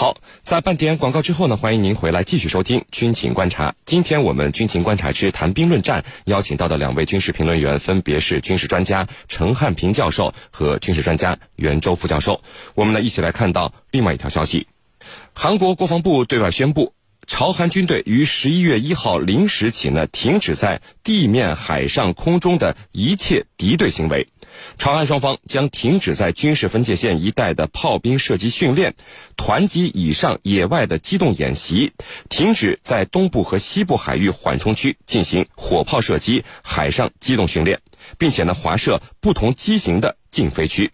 好，在半点广告之后呢，欢迎您回来继续收听军情观察。今天我们军情观察之谈兵论战邀请到的两位军事评论员分别是军事专家陈汉平教授和军事专家袁周副教授。我们呢一起来看到另外一条消息：韩国国防部对外宣布，朝韩军队于十一月一号零时起呢停止在地面、海上、空中的一切敌对行为。朝韩双方将停止在军事分界线一带的炮兵射击训练、团级以上野外的机动演习，停止在东部和西部海域缓冲区进行火炮射击、海上机动训练，并且呢划设不同机型的禁飞区。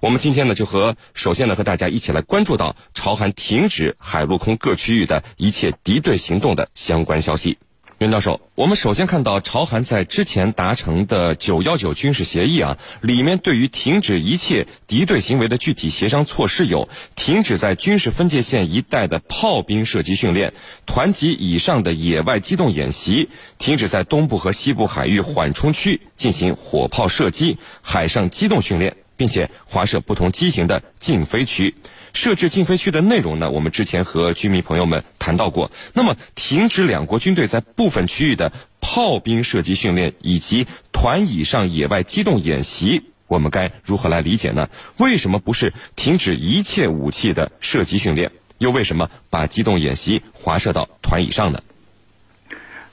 我们今天呢就和首先呢和大家一起来关注到朝韩停止海陆空各区域的一切敌对行动的相关消息。袁教授，我们首先看到朝韩在之前达成的九幺九军事协议啊，里面对于停止一切敌对行为的具体协商措施有：停止在军事分界线一带的炮兵射击训练、团级以上的野外机动演习，停止在东部和西部海域缓冲区进行火炮射击、海上机动训练，并且划设不同机型的禁飞区。设置禁飞区的内容呢？我们之前和居民朋友们谈到过。那么，停止两国军队在部分区域的炮兵射击训练以及团以上野外机动演习，我们该如何来理解呢？为什么不是停止一切武器的射击训练？又为什么把机动演习划设到团以上呢？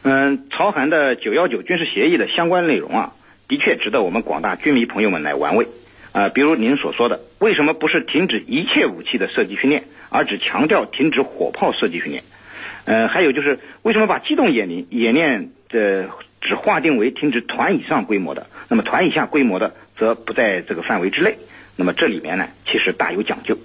嗯，朝韩的九幺九军事协议的相关内容啊，的确值得我们广大军迷朋友们来玩味。啊，比如您所说的，为什么不是停止一切武器的射击训练，而只强调停止火炮射击训练？呃，还有就是为什么把机动演练演练的只划定为停止团以上规模的，那么团以下规模的则不在这个范围之内？那么这里面呢，其实大有讲究。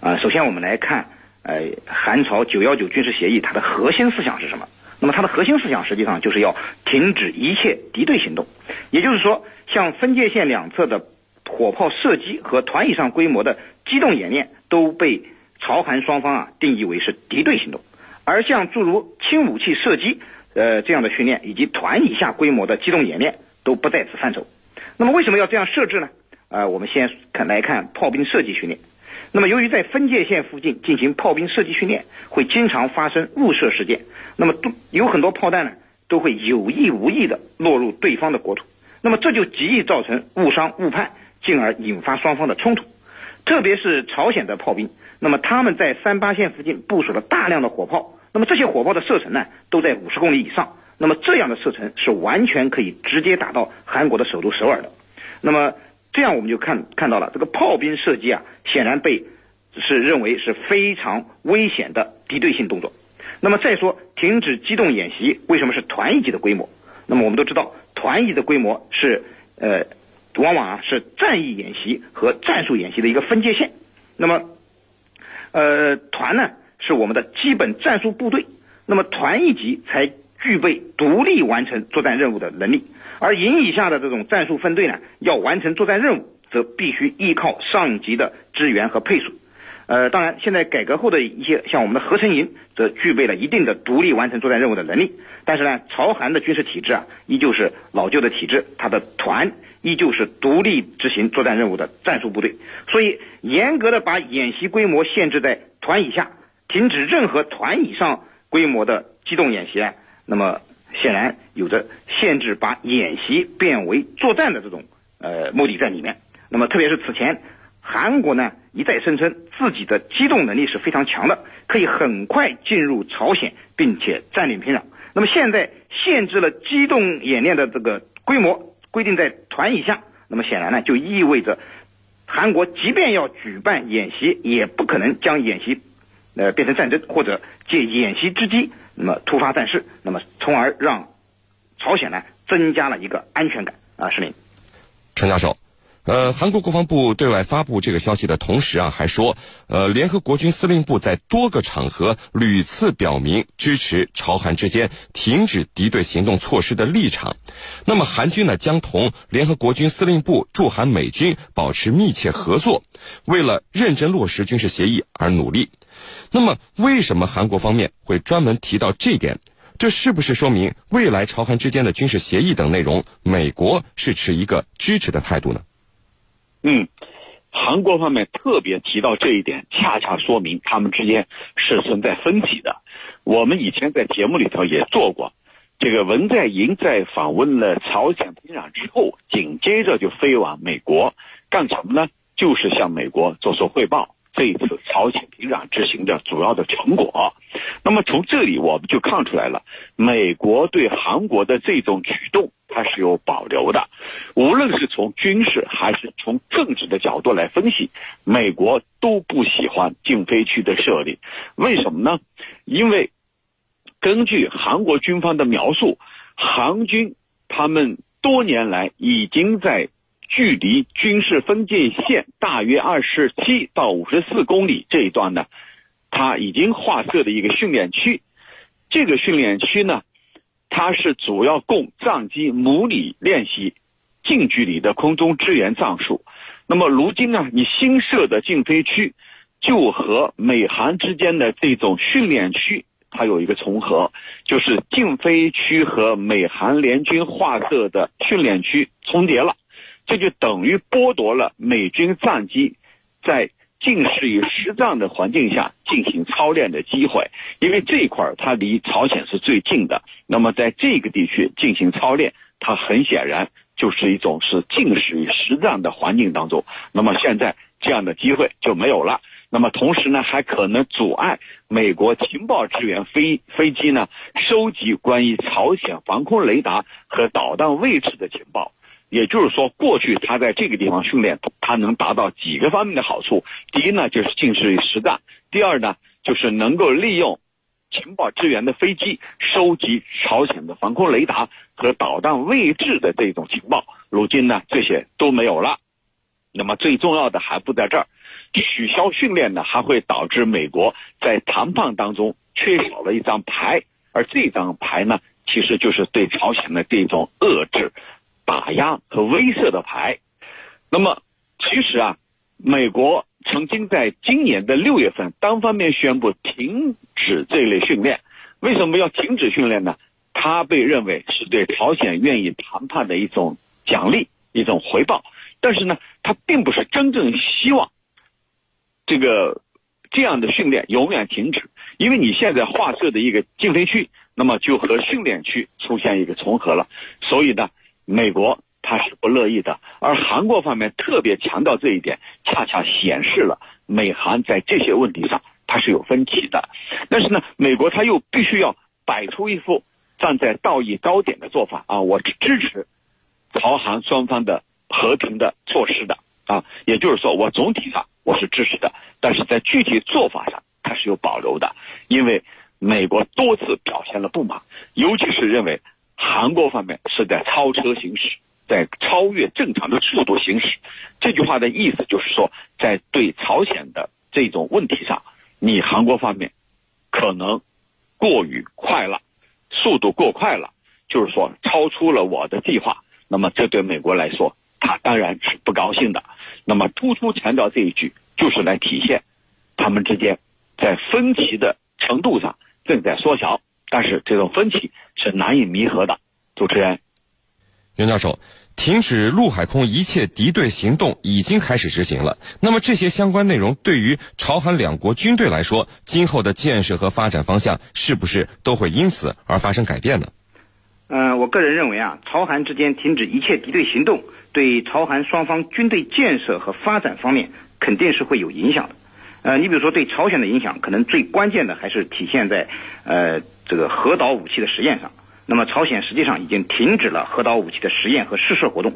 啊，首先我们来看，呃，韩朝九幺九军事协议它的核心思想是什么？那么它的核心思想实际上就是要停止一切敌对行动，也就是说，像分界线两侧的。火炮射击和团以上规模的机动演练都被朝韩双方啊定义为是敌对行动，而像诸如轻武器射击呃这样的训练以及团以下规模的机动演练都不在此范畴。那么为什么要这样设置呢？呃，我们先看来看炮兵射击训练。那么由于在分界线附近进行炮兵射击训练，会经常发生误射事件，那么都有很多炮弹呢都会有意无意的落入对方的国土，那么这就极易造成误伤误判。进而引发双方的冲突，特别是朝鲜的炮兵，那么他们在三八线附近部署了大量的火炮，那么这些火炮的射程呢，都在五十公里以上，那么这样的射程是完全可以直接打到韩国的首都首尔的，那么这样我们就看看到了这个炮兵射击啊，显然被是认为是非常危险的敌对性动作。那么再说停止机动演习，为什么是团一级的规模？那么我们都知道，团一级的规模是呃。往往啊是战役演习和战术演习的一个分界线。那么，呃，团呢是我们的基本战术部队。那么团一级才具备独立完成作战任务的能力，而营以下的这种战术分队呢，要完成作战任务，则必须依靠上级的支援和配属。呃，当然，现在改革后的一些像我们的合成营，则具备了一定的独立完成作战任务的能力。但是呢，朝韩的军事体制啊，依旧是老旧的体制，它的团。依旧是独立执行作战任务的战术部队，所以严格的把演习规模限制在团以下，停止任何团以上规模的机动演习，那么显然有着限制把演习变为作战的这种呃目的在里面。那么特别是此前韩国呢一再声称自己的机动能力是非常强的，可以很快进入朝鲜并且占领平壤。那么现在限制了机动演练的这个规模。规定在团以下，那么显然呢，就意味着韩国即便要举办演习，也不可能将演习呃变成战争，或者借演习之机，那么突发战事，那么从而让朝鲜呢增加了一个安全感啊，是您，陈教授。呃，韩国国防部对外发布这个消息的同时啊，还说，呃，联合国军司令部在多个场合屡次表明支持朝韩之间停止敌对行动措施的立场。那么，韩军呢将同联合国军司令部驻韩美军保持密切合作，为了认真落实军事协议而努力。那么，为什么韩国方面会专门提到这点？这是不是说明未来朝韩之间的军事协议等内容，美国是持一个支持的态度呢？嗯，韩国方面特别提到这一点，恰恰说明他们之间是存在分歧的。我们以前在节目里头也做过，这个文在寅在访问了朝鲜平壤之后，紧接着就飞往美国，干什么呢？就是向美国做出汇报。这次朝鲜平壤之行的主要的成果，那么从这里我们就看出来了，美国对韩国的这种举动它是有保留的，无论是从军事还是从政治的角度来分析，美国都不喜欢禁飞区的设立，为什么呢？因为根据韩国军方的描述，韩军他们多年来已经在。距离军事分界线大约二十七到五十四公里这一段呢，它已经划设的一个训练区。这个训练区呢，它是主要供战机模拟练习近距离的空中支援战术。那么如今呢，你新设的禁飞区就和美韩之间的这种训练区它有一个重合，就是禁飞区和美韩联军划设的训练区重叠了。这就等于剥夺了美军战机在近似于实战的环境下进行操练的机会，因为这一块儿它离朝鲜是最近的。那么在这个地区进行操练，它很显然就是一种是近似于实战的环境当中。那么现在这样的机会就没有了。那么同时呢，还可能阻碍美国情报支援飞飞机呢收集关于朝鲜防空雷达和导弹位置的情报。也就是说，过去他在这个地方训练，他能达到几个方面的好处。第一呢，就是近似于实战；第二呢，就是能够利用情报支援的飞机收集朝鲜的防空雷达和导弹位置的这种情报。如今呢，这些都没有了。那么最重要的还不在这儿，取消训练呢，还会导致美国在谈判当中缺少了一张牌，而这张牌呢，其实就是对朝鲜的这种遏制。打压和威慑的牌，那么其实啊，美国曾经在今年的六月份单方面宣布停止这类训练。为什么要停止训练呢？它被认为是对朝鲜愿意谈判的一种奖励、一种回报。但是呢，它并不是真正希望这个这样的训练永远停止，因为你现在划设的一个禁飞区，那么就和训练区出现一个重合了。所以呢。美国他是不乐意的，而韩国方面特别强调这一点，恰恰显示了美韩在这些问题上它是有分歧的。但是呢，美国他又必须要摆出一副站在道义高点的做法啊，我支持朝韩双方的和平的措施的啊，也就是说，我总体上我是支持的，但是在具体做法上它是有保留的，因为美国多次表现了不满，尤其是认为。韩国方面是在超车行驶，在超越正常的速度行驶。这句话的意思就是说，在对朝鲜的这种问题上，你韩国方面可能过于快了，速度过快了，就是说超出了我的计划。那么这对美国来说，他当然是不高兴的。那么突出强调这一句，就是来体现他们之间在分歧的程度上正在缩小。但是这种分歧是难以弥合的。主持人，袁教授，停止陆海空一切敌对行动已经开始执行了。那么这些相关内容对于朝韩两国军队来说，今后的建设和发展方向是不是都会因此而发生改变呢？嗯，我个人认为啊，朝韩之间停止一切敌对行动，对朝韩双方军队建设和发展方面肯定是会有影响的。呃，你比如说对朝鲜的影响，可能最关键的还是体现在呃。这个核导武器的实验上，那么朝鲜实际上已经停止了核导武器的实验和试射活动。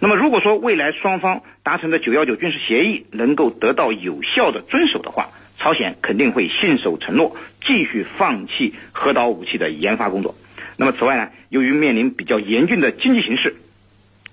那么如果说未来双方达成的九幺九军事协议能够得到有效的遵守的话，朝鲜肯定会信守承诺，继续放弃核导武器的研发工作。那么此外呢，由于面临比较严峻的经济形势，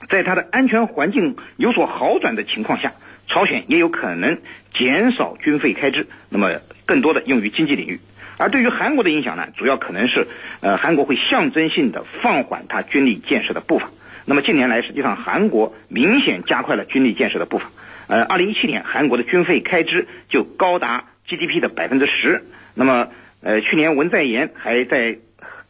在它的安全环境有所好转的情况下，朝鲜也有可能减少军费开支，那么更多的用于经济领域。而对于韩国的影响呢，主要可能是，呃，韩国会象征性的放缓它军力建设的步伐。那么近年来，实际上韩国明显加快了军力建设的步伐。呃，二零一七年韩国的军费开支就高达 GDP 的百分之十。那么，呃，去年文在寅还在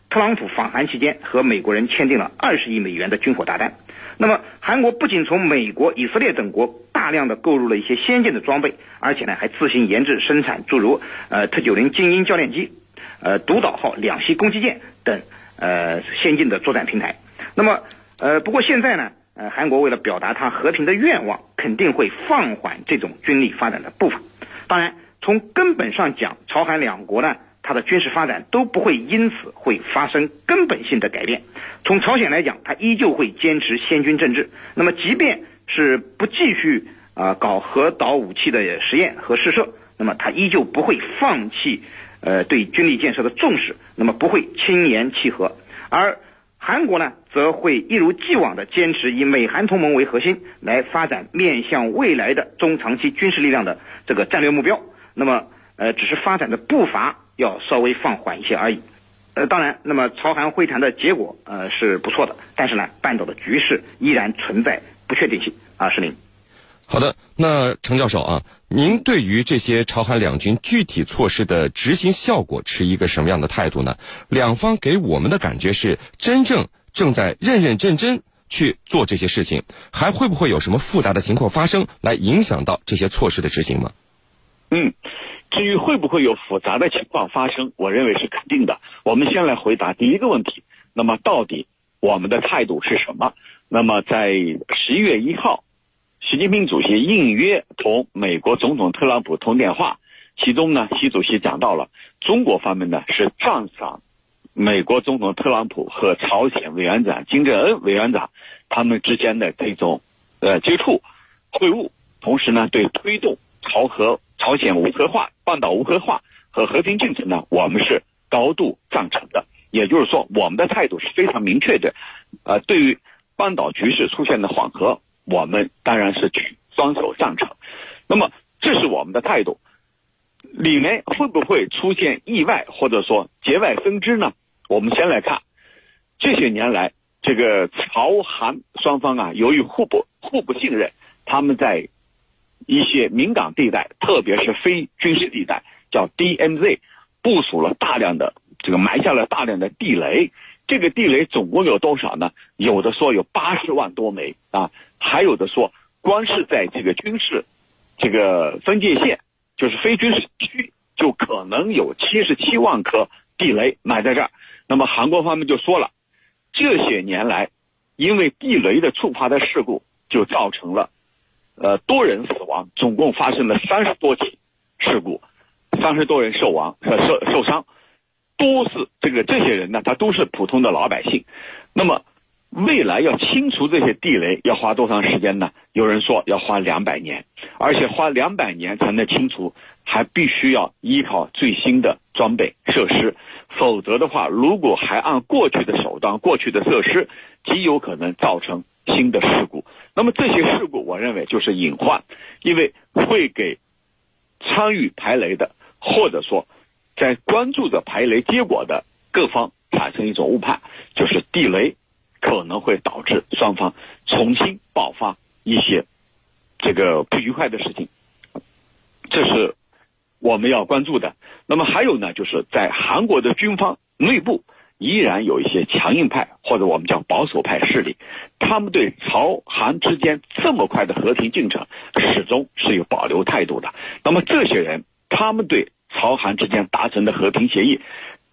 特朗普访韩期间和美国人签订了二十亿美元的军火大单。那么，韩国不仅从美国、以色列等国大量的购入了一些先进的装备，而且呢，还自行研制生产诸如呃特九零精英教练机、呃独岛号两栖攻击舰等呃先进的作战平台。那么，呃，不过现在呢，呃，韩国为了表达他和平的愿望，肯定会放缓这种军力发展的步伐。当然，从根本上讲，朝韩两国呢。它的军事发展都不会因此会发生根本性的改变。从朝鲜来讲，它依旧会坚持先军政治。那么，即便是不继续啊搞核导武器的实验和试射，那么它依旧不会放弃呃对军力建设的重视。那么不会轻言弃核。而韩国呢，则会一如既往的坚持以美韩同盟为核心来发展面向未来的中长期军事力量的这个战略目标。那么，呃，只是发展的步伐。要稍微放缓一些而已，呃，当然，那么朝韩会谈的结果呃是不错的，但是呢，半岛的局势依然存在不确定性啊，是您。好的，那程教授啊，您对于这些朝韩两军具体措施的执行效果持一个什么样的态度呢？两方给我们的感觉是真正正在认认真真去做这些事情，还会不会有什么复杂的情况发生来影响到这些措施的执行吗？嗯。至于会不会有复杂的情况发生，我认为是肯定的。我们先来回答第一个问题。那么，到底我们的态度是什么？那么，在十一月一号，习近平主席应约同美国总统特朗普通电话，其中呢，习主席讲到了中国方面呢是赞赏美国总统特朗普和朝鲜委员长金正恩委员长他们之间的这种呃接触会晤，同时呢，对推动朝核。朝鲜无核化、半岛无核化和和平进程呢，我们是高度赞成的。也就是说，我们的态度是非常明确的。呃，对于半岛局势出现的缓和，我们当然是举双手赞成。那么，这是我们的态度。里面会不会出现意外或者说节外生枝呢？我们先来看这些年来，这个朝韩双方啊，由于互不互不信任，他们在。一些敏感地带，特别是非军事地带，叫 DMZ，部署了大量的这个埋下了大量的地雷。这个地雷总共有多少呢？有的说有八十万多枚啊，还有的说光是在这个军事这个分界线，就是非军事区，就可能有七十七万颗地雷埋在这儿。那么韩国方面就说了，这些年来，因为地雷的触发的事故，就造成了。呃，多人死亡，总共发生了三十多起事故，三十多人受亡和受受伤，都是这个这些人呢，他都是普通的老百姓。那么，未来要清除这些地雷要花多长时间呢？有人说要花两百年，而且花两百年才能清除，还必须要依靠最新的装备设施，否则的话，如果还按过去的手段、过去的设施，极有可能造成。新的事故，那么这些事故，我认为就是隐患，因为会给参与排雷的，或者说在关注着排雷结果的各方产生一种误判，就是地雷可能会导致双方重新爆发一些这个不愉快的事情，这是我们要关注的。那么还有呢，就是在韩国的军方内部。依然有一些强硬派或者我们叫保守派势力，他们对朝韩之间这么快的和平进程始终是有保留态度的。那么这些人，他们对朝韩之间达成的和平协议，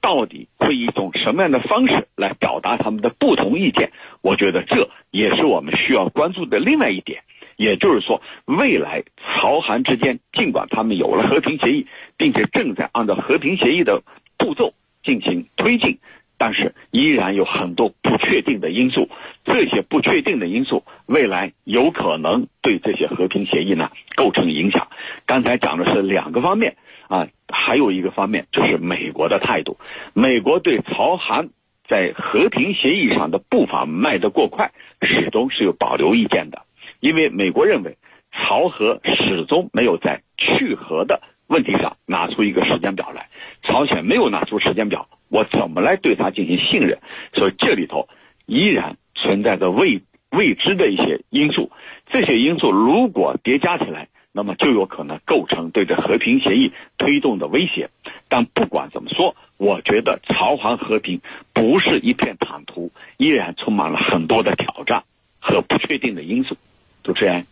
到底会以一种什么样的方式来表达他们的不同意见？我觉得这也是我们需要关注的另外一点。也就是说，未来朝韩之间尽管他们有了和平协议，并且正在按照和平协议的步骤进行推进。但是依然有很多不确定的因素，这些不确定的因素未来有可能对这些和平协议呢构成影响。刚才讲的是两个方面啊，还有一个方面就是美国的态度。美国对朝韩在和平协议上的步伐迈得过快，始终是有保留意见的，因为美国认为朝核始终没有在去核的问题上拿出一个时间表来，朝鲜没有拿出时间表。我怎么来对他进行信任？所以这里头依然存在着未未知的一些因素，这些因素如果叠加起来，那么就有可能构成对这和平协议推动的威胁。但不管怎么说，我觉得朝韩和平不是一片坦途，依然充满了很多的挑战和不确定的因素。主持人，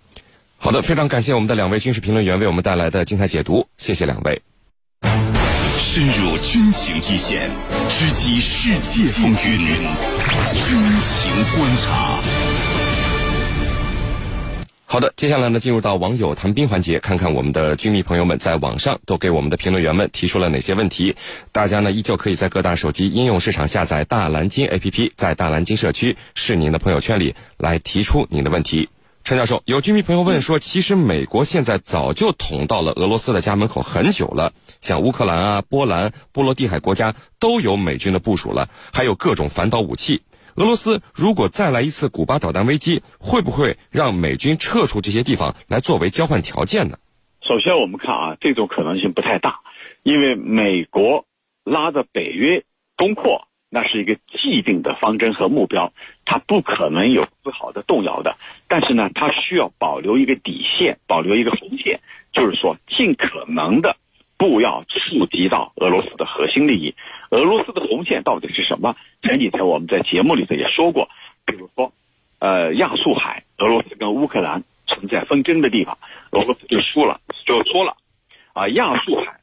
好的，非常感谢我们的两位军事评论员为我们带来的精彩解读，谢谢两位。深入军情一线，直击世界风云，军情观察。好的，接下来呢，进入到网友谈兵环节，看看我们的军迷朋友们在网上都给我们的评论员们提出了哪些问题。大家呢，依旧可以在各大手机应用市场下载大蓝鲸 APP，在大蓝鲸社区是您的朋友圈里来提出您的问题。陈教授，有军迷朋友问说，其实美国现在早就捅到了俄罗斯的家门口很久了，像乌克兰啊、波兰、波罗的海国家都有美军的部署了，还有各种反导武器。俄罗斯如果再来一次古巴导弹危机，会不会让美军撤出这些地方来作为交换条件呢？首先，我们看啊，这种可能性不太大，因为美国拉着北约东扩，那是一个既定的方针和目标，它不可能有丝毫的动摇的。但是呢，它需要保留一个底线，保留一个红线，就是说，尽可能的。不要触及到俄罗斯的核心利益。俄罗斯的红线到底是什么？前几天我们在节目里头也说过，比如说，呃，亚速海，俄罗斯跟乌克兰存在纷争的地方，俄罗斯就输了，就说了，啊，亚速海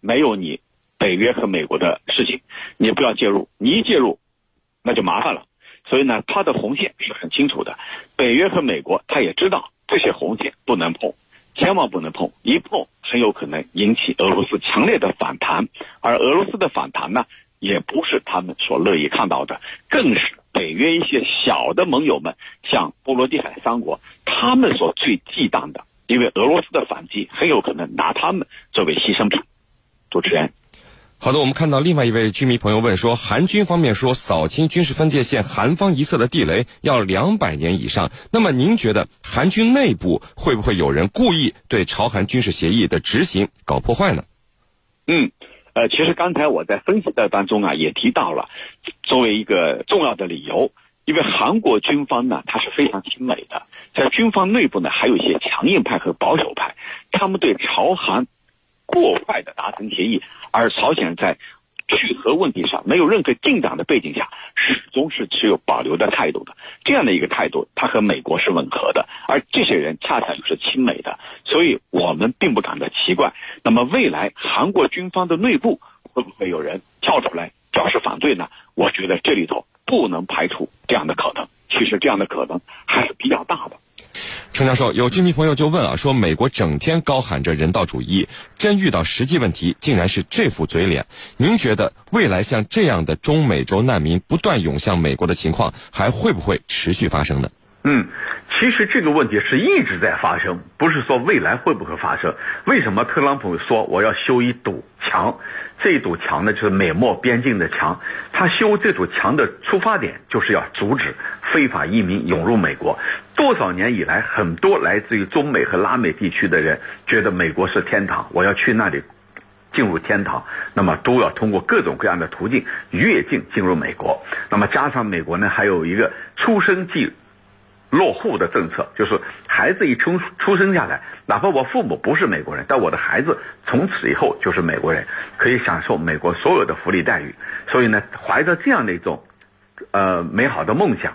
没有你北约和美国的事情，你不要介入，你一介入，那就麻烦了。所以呢，它的红线是很清楚的，北约和美国他也知道这些红线不能碰。千万不能碰，一碰很有可能引起俄罗斯强烈的反弹，而俄罗斯的反弹呢，也不是他们所乐意看到的，更是北约一些小的盟友们，像波罗的海三国，他们所最忌惮的，因为俄罗斯的反击很有可能拿他们作为牺牲品。主持人。好的，我们看到另外一位居民朋友问说，韩军方面说扫清军事分界线韩方一侧的地雷要两百年以上，那么您觉得韩军内部会不会有人故意对朝韩军事协议的执行搞破坏呢？嗯，呃，其实刚才我在分析的当中啊，也提到了作为一个重要的理由，因为韩国军方呢，它是非常亲美的，在军方内部呢，还有一些强硬派和保守派，他们对朝韩。过快的达成协议，而朝鲜在去核问题上没有任何进展的背景下，始终是持有保留的态度的。这样的一个态度，它和美国是吻合的，而这些人恰恰就是亲美的，所以我们并不感到奇怪。那么，未来韩国军方的内部会不会有人跳出来表示反对呢？我觉得这里头不能排除这样的可能。其实，这样的可能还是比较大的。陈教授，有居民朋友就问啊，说美国整天高喊着人道主义，真遇到实际问题，竟然是这副嘴脸。您觉得未来像这样的中美洲难民不断涌向美国的情况，还会不会持续发生呢？嗯，其实这个问题是一直在发生，不是说未来会不会发生。为什么特朗普说我要修一堵墙？这堵墙呢，就是美墨边境的墙。他修这堵墙的出发点，就是要阻止非法移民涌入美国。多少年以来，很多来自于中美和拉美地区的人觉得美国是天堂，我要去那里进入天堂，那么都要通过各种各样的途径越境进入美国。那么加上美国呢，还有一个出生即落户的政策，就是孩子一出出生下来，哪怕我父母不是美国人，但我的孩子从此以后就是美国人，可以享受美国所有的福利待遇。所以呢，怀着这样的一种呃美好的梦想，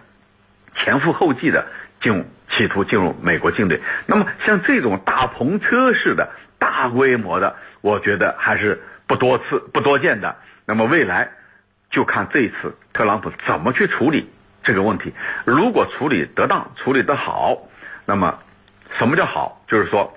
前赴后继的。进入企图进入美国境内，那么像这种大篷车式的大规模的，我觉得还是不多次不多见的。那么未来就看这一次特朗普怎么去处理这个问题。如果处理得当、处理得好，那么什么叫好？就是说，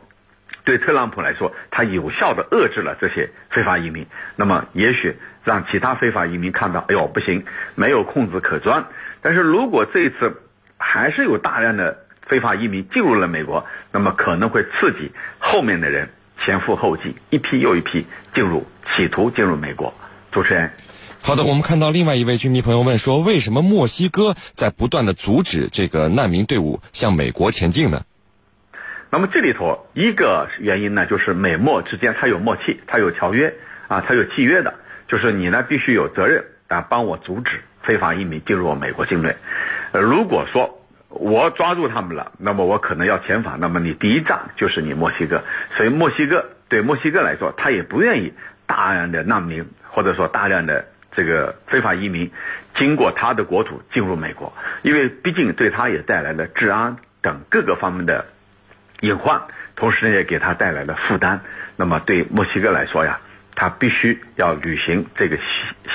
对特朗普来说，他有效的遏制了这些非法移民。那么也许让其他非法移民看到，哎呦不行，没有空子可钻。但是如果这一次，还是有大量的非法移民进入了美国，那么可能会刺激后面的人前赴后继，一批又一批进入，企图进入美国。主持人，好的，我们看到另外一位居民朋友问说，为什么墨西哥在不断的阻止这个难民队伍向美国前进呢？那么这里头一个原因呢，就是美墨之间它有默契，它有条约啊，它有契约的，就是你呢必须有责任啊，帮我阻止非法移民进入美国境内。如果说我抓住他们了，那么我可能要遣返，那么你第一站就是你墨西哥，所以墨西哥对墨西哥来说，他也不愿意。大量的难民或者说大量的这个非法移民经过他的国土进入美国，因为毕竟对他也带来了治安等各个方面的隐患，同时呢也给他带来了负担。那么对墨西哥来说呀，他必须要履行这个协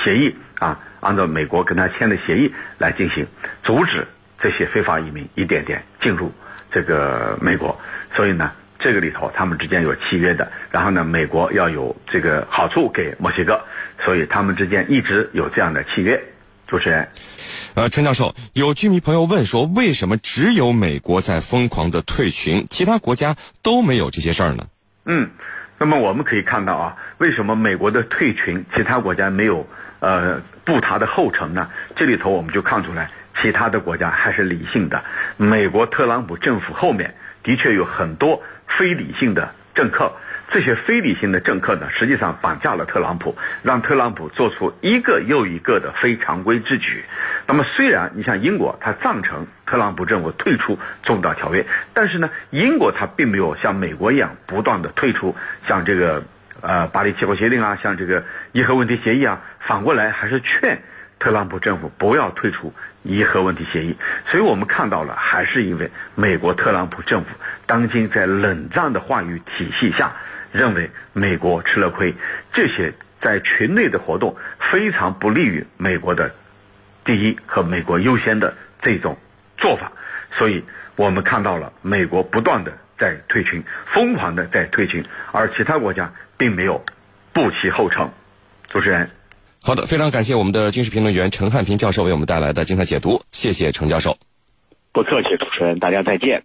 协议啊，按照美国跟他签的协议来进行，阻止这些非法移民一点点进入这个美国。所以呢。这个里头，他们之间有契约的，然后呢，美国要有这个好处给墨西哥，所以他们之间一直有这样的契约。主持人，呃，陈教授，有居民朋友问说，为什么只有美国在疯狂的退群，其他国家都没有这些事儿呢？嗯，那么我们可以看到啊，为什么美国的退群，其他国家没有呃步他的后尘呢？这里头我们就看出来，其他的国家还是理性的。美国特朗普政府后面的确有很多。非理性的政客，这些非理性的政客呢，实际上绑架了特朗普，让特朗普做出一个又一个的非常规之举。那么，虽然你像英国，他赞成特朗普政府退出重大条约，但是呢，英国他并没有像美国一样不断的退出，像这个呃巴黎气候协定啊，像这个伊核问题协议啊，反过来还是劝。特朗普政府不要退出伊核问题协议，所以我们看到了，还是因为美国特朗普政府当今在冷战的话语体系下，认为美国吃了亏，这些在群内的活动非常不利于美国的第一和美国优先的这种做法，所以我们看到了美国不断的在退群，疯狂的在退群，而其他国家并没有步其后尘。主持人。好的，非常感谢我们的军事评论员陈汉平教授为我们带来的精彩解读，谢谢陈教授。不客气，主持人，大家再见。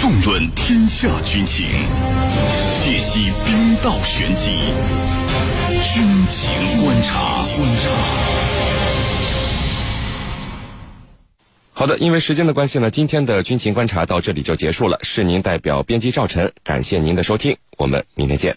纵论天下军情，解析兵道玄机，军情观察。好的，因为时间的关系呢，今天的军情观察到这里就结束了。是您代表编辑赵晨，感谢您的收听，我们明天见。